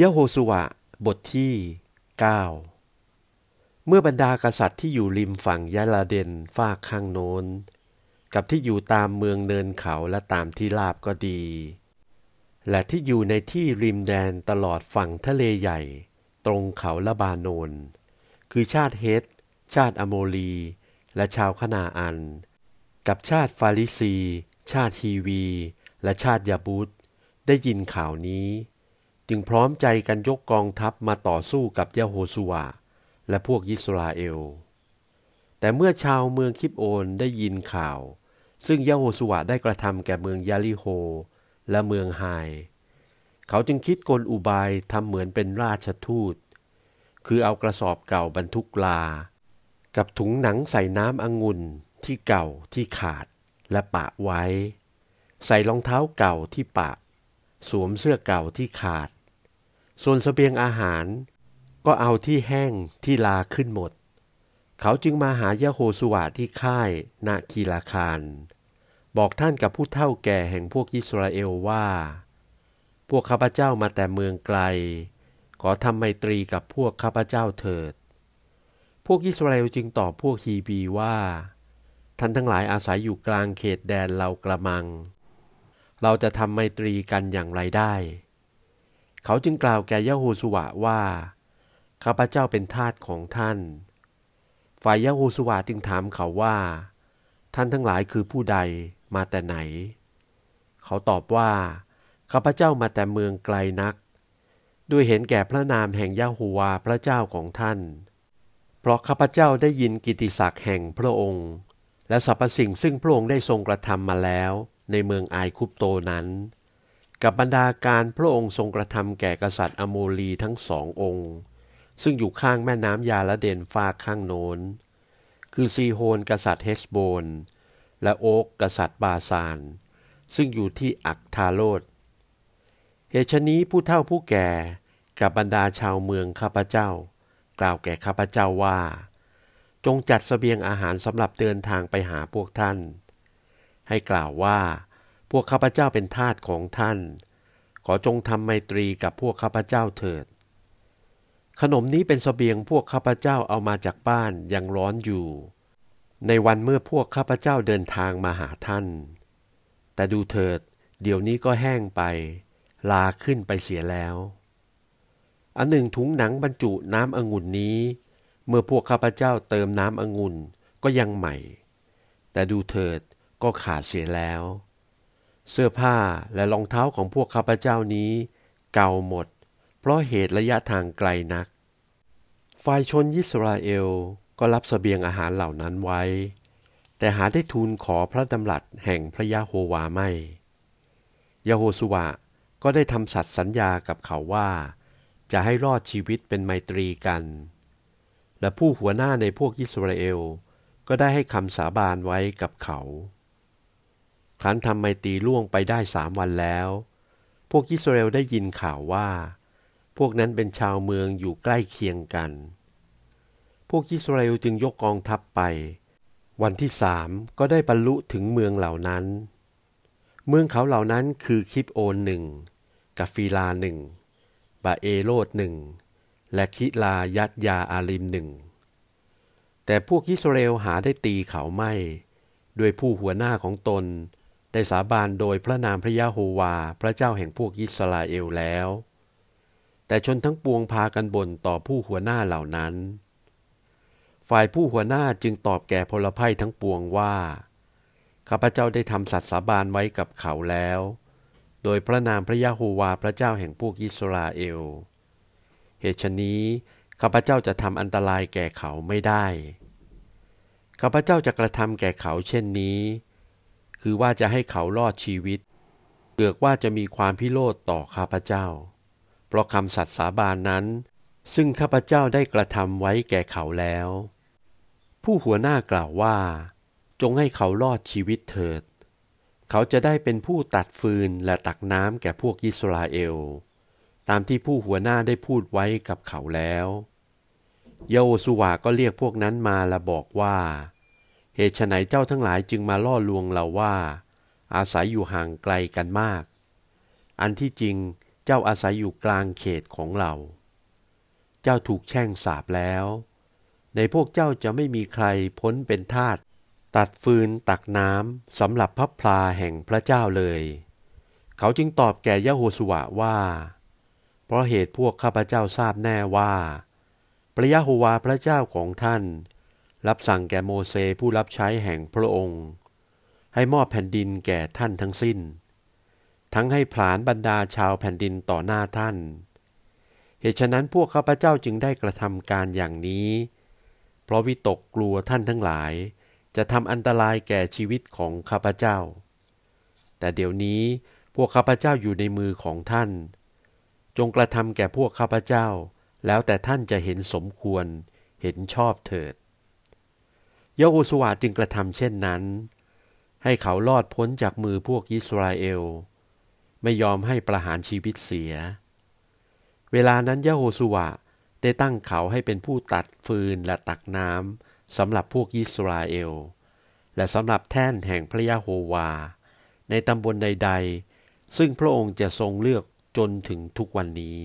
ยโฮสุวะบทที่ 9 เมื่อบรรดากษัตริย์ที่อยู่ริมฝั่งยะลาเดนฝากข้างโน้น กับที่อยู่ตามเมืองเนินเขาและตามที่ราบก็ดี และที่อยู่ในที่ริมแดนตลอดฝั่งทะเลใหญ่ ตรงเขาละบานนคือชาติเฮตชาติอโมลี และชาวคนาอัน กับชาติฟาริซี ชาติฮีวี และชาติยาบุตได้ยินข่าวนี้ จึงพร้อมใจกันยกกองทัพมาต่อสู้กับยะโฮสุวาและพวกยิสราเอล แต่เมื่อชาวเมืองคิบโอนได้ยินข่าว ซึ่งยะโฮสุวาได้กระทำแก่เมืองยาลิโฮและเมืองไฮเขาจึงคิดกลอุบายทำเหมือนเป็นราชทูต คือเอากระสอบเก่าบรรทุกลา กับถุงหนังใส่น้ำองุ่นที่เก่าที่ขาดและปะไว้ ใส่รองเท้าเก่าที่ปะ สวมเสื้อเก่าที่ขาด ส่วนสเสบียงอาหาร ก็เอาที่แห้งที่ลาขึ้นหมด เขาจึงมาหายะโฮสุวาที่ค่ายนาคีลาคาร บอกท่านกับผู้เฒ่าแก่แห่งพวกอิสราเอลว่า พวกข้าพเจ้ามาแต่เมืองไกล ขอทำไมตรีกับพวกข้าพเจ้าเถิด พวกอิสราเอลจึงตอบพวกฮีบีว่าท่านทั้งหลายอาศัยอยู่กลางเขตแดนเรากระมัง เราจะทำไมตรีกันอย่างไรได้ เขาจึงกล่าวแก่ยะโฮสุวาว่า ข้าพเจ้าเป็นทาสของท่าน ฝ่ายยะโฮสุวาจึงถามเขาว่า ท่านทั้งหลายคือผู้ใดมาแต่ไหน เขาตอบว่า ข้าพเจ้ามาแต่เมืองไกลนัก ด้วยเห็นแก่พระนามแห่งยะโฮวาพระเจ้าของท่าน เพราะข้าพเจ้าได้ยินกิติศักดิ์แห่งพระองค์ และสรรพสิ่งซึ่งพระองค์ได้ทรงกระทำมาแล้วในเมืองไอคุปโตนั้น กับบรรดาการพระองค์ทรงกระทำแก่กษัตริย์อโมลีทั้งสององค์ ซึ่งอยู่ข้างแม่น้ำยาละเดนฟากข้างโน้น คือซีโฮนกษัตริย์เฮสโบน และโอกกษัตริย์บาซาน ซึ่งอยู่ที่อักทาโรดเหตุฉนี้ผู้เฒ่าผู้แก่กับบรรดาชาวเมืองข้าพเจ้า กล่าวแก่ข้าพเจ้าว่า จงจัดสเสบียงอาหารสำหรับเดินทางไปหาพวกท่าน ให้กล่าวว่า พวกข้าพเจ้าเป็นทาสของท่าน ขอจงทำไมตรีกับพวกข้าพเจ้าเถิด ขนมนี้เป็นสเสบียงพวกข้าพเจ้าเอามาจากบ้านยังร้อนอยู่ ในวันเมื่อพวกข้าพเจ้าเดินทางมาหาท่าน แต่ดูเถิด เดี๋ยวนี้ก็แห้งไป ลาขึ้นไปเสียแล้ว อันหนึ่งถุงหนังบรรจุน้ำองุ่นนี้ เมื่อพวกข้าพเจ้าเติมน้ำองุ่นก็ยังใหม่ แต่ดูเถิดก็ขาดเสียแล้ว เสื้อผ้าและรองเท้าของพวกข้าพเจ้านี้ เก่าหมด เพราะเหตุระยะทางไกลนัก ฝ่ายชนยิสราเอลก็รับสเสบียงอาหารเหล่านั้นไว้ แต่หาได้ทูลขอพระดำรัสแห่งพระยะโฮวาไม่ ยะโฮสุวะก็ได้ทำสัตย์สัญญากับเขาว่า จะให้รอดชีวิตเป็นไมตรีกัน และผู้หัวหน้าในพวกอิสราเอลก็ได้ให้คำสาบานไว้กับเขา ครั้นทำไมตีล่วงไปได้สามวันแล้ว พวกอิสราเอลได้ยินข่าวว่า พวกนั้นเป็นชาวเมืองอยู่ใกล้เคียงกัน พวกอิสราเอลจึงยกกองทัพไป วันที่สามก็ได้บรรลุถึงเมืองเหล่านั้น เมืองเขาเหล่านั้นคือคิปโอนหนึ่งกาฟีลาหนึ่งบาเอโรดหนึ่งและคิลายัตยาอาริมหนึ่ง แต่พวกอิสราเอลหาได้ตีเขาไม่ ด้วยผู้หัวหน้าของตน ได้สาบานโดยพระนามพระยะโฮวา พระเจ้าแห่งพวกอิสราเอลแล้ว แต่ชนทั้งปวงพากันบ่นต่อผู้หัวหน้าเหล่านั้น ฝ่ายผู้หัวหน้าจึงตอบแก่พลภัยทั้งปวงว่า ข้าพเจ้าได้ทำสัตย์สาบานไว้กับเขาแล้ว โดยพระนามพระยะโฮวา พระเจ้าแห่งพวกอิสราเอล เหตุฉนี้ข้าพเจ้าจะทำอันตรายแก่เขาไม่ได้ ข้าพเจ้าจะกระทำแก่เขาเช่นนี้ คือว่าจะให้เขารอดชีวิต เกือกว่าจะมีความพิโรธต่อข้าพเจ้า เพราะคำสัตย์สาบานนั้น ซึ่งข้าพเจ้าได้กระทำไว้แก่เขาแล้ว ผู้หัวหน้ากล่าวว่า จงให้เขารอดชีวิตเถิด เขาจะได้เป็นผู้ตัดฟืนและตักน้ำแก่พวกอิสราเอล ตามที่ผู้หัวหน้าได้พูดไว้กับเขาแล้วยโยสุวาก็เรียกพวกนั้นมาและบอกว่า เหตุไฉนเจ้าทั้งหลายจึงมาล่อลวงเราว่า อาศัยอยู่ห่างไกลกันมาก อันที่จริงเจ้าอาศัยอยู่กลางเขตของเรา เจ้าถูกแช่งสาปแล้ว ในพวกเจ้าจะไม่มีใครพ้นเป็นทาสตัดฟืนตักน้ำสำหรับพับพลาแห่งพระเจ้าเลย เขาจึงตอบแก่ยะโฮสวะว่า เพราะเหตุพวกข้าพเจ้าทราบแน่ว่า พระยะโฮวาพระเจ้าของท่าน รับสั่งแก่โมเสผู้รับใช้แห่งพระองค์ ให้มอบแผ่นดินแก่ท่านทั้งสิ้น ทั้งให้ผลานบรรดาชาวแผ่นดินต่อหน้าท่าน เหตุฉะนั้นพวกข้าพเจ้าจึงได้กระทำการอย่างนี้ เพราะวิตกกลัวท่านทั้งหลาย จะทำอันตรายแก่ชีวิตของข้าพเจ้า แต่เดี๋ยวนี้พวกข้าพเจ้าอยู่ในมือของท่าน จงกระทำแก่พวกข้าพเจ้า แล้วแต่ท่านจะเห็นสมควรเห็นชอบเถิด ยโอสวาจึงกระทำเช่นนั้น ให้เขาลอดพ้นจากมือพวกอิสราเอล ไม่ยอมให้ประหารชีวิตเสีย เวลานั้นยโฮสุวาได้ตั้งเขาให้เป็นผู้ตัดฟืนและตักน้ำสำหรับพวกอิสราเอล และสำหรับแท่นแห่งพระยาโฮวา ในตำบลใด ๆ ซึ่งพระองค์จะทรงเลือกจนถึงทุกวันนี้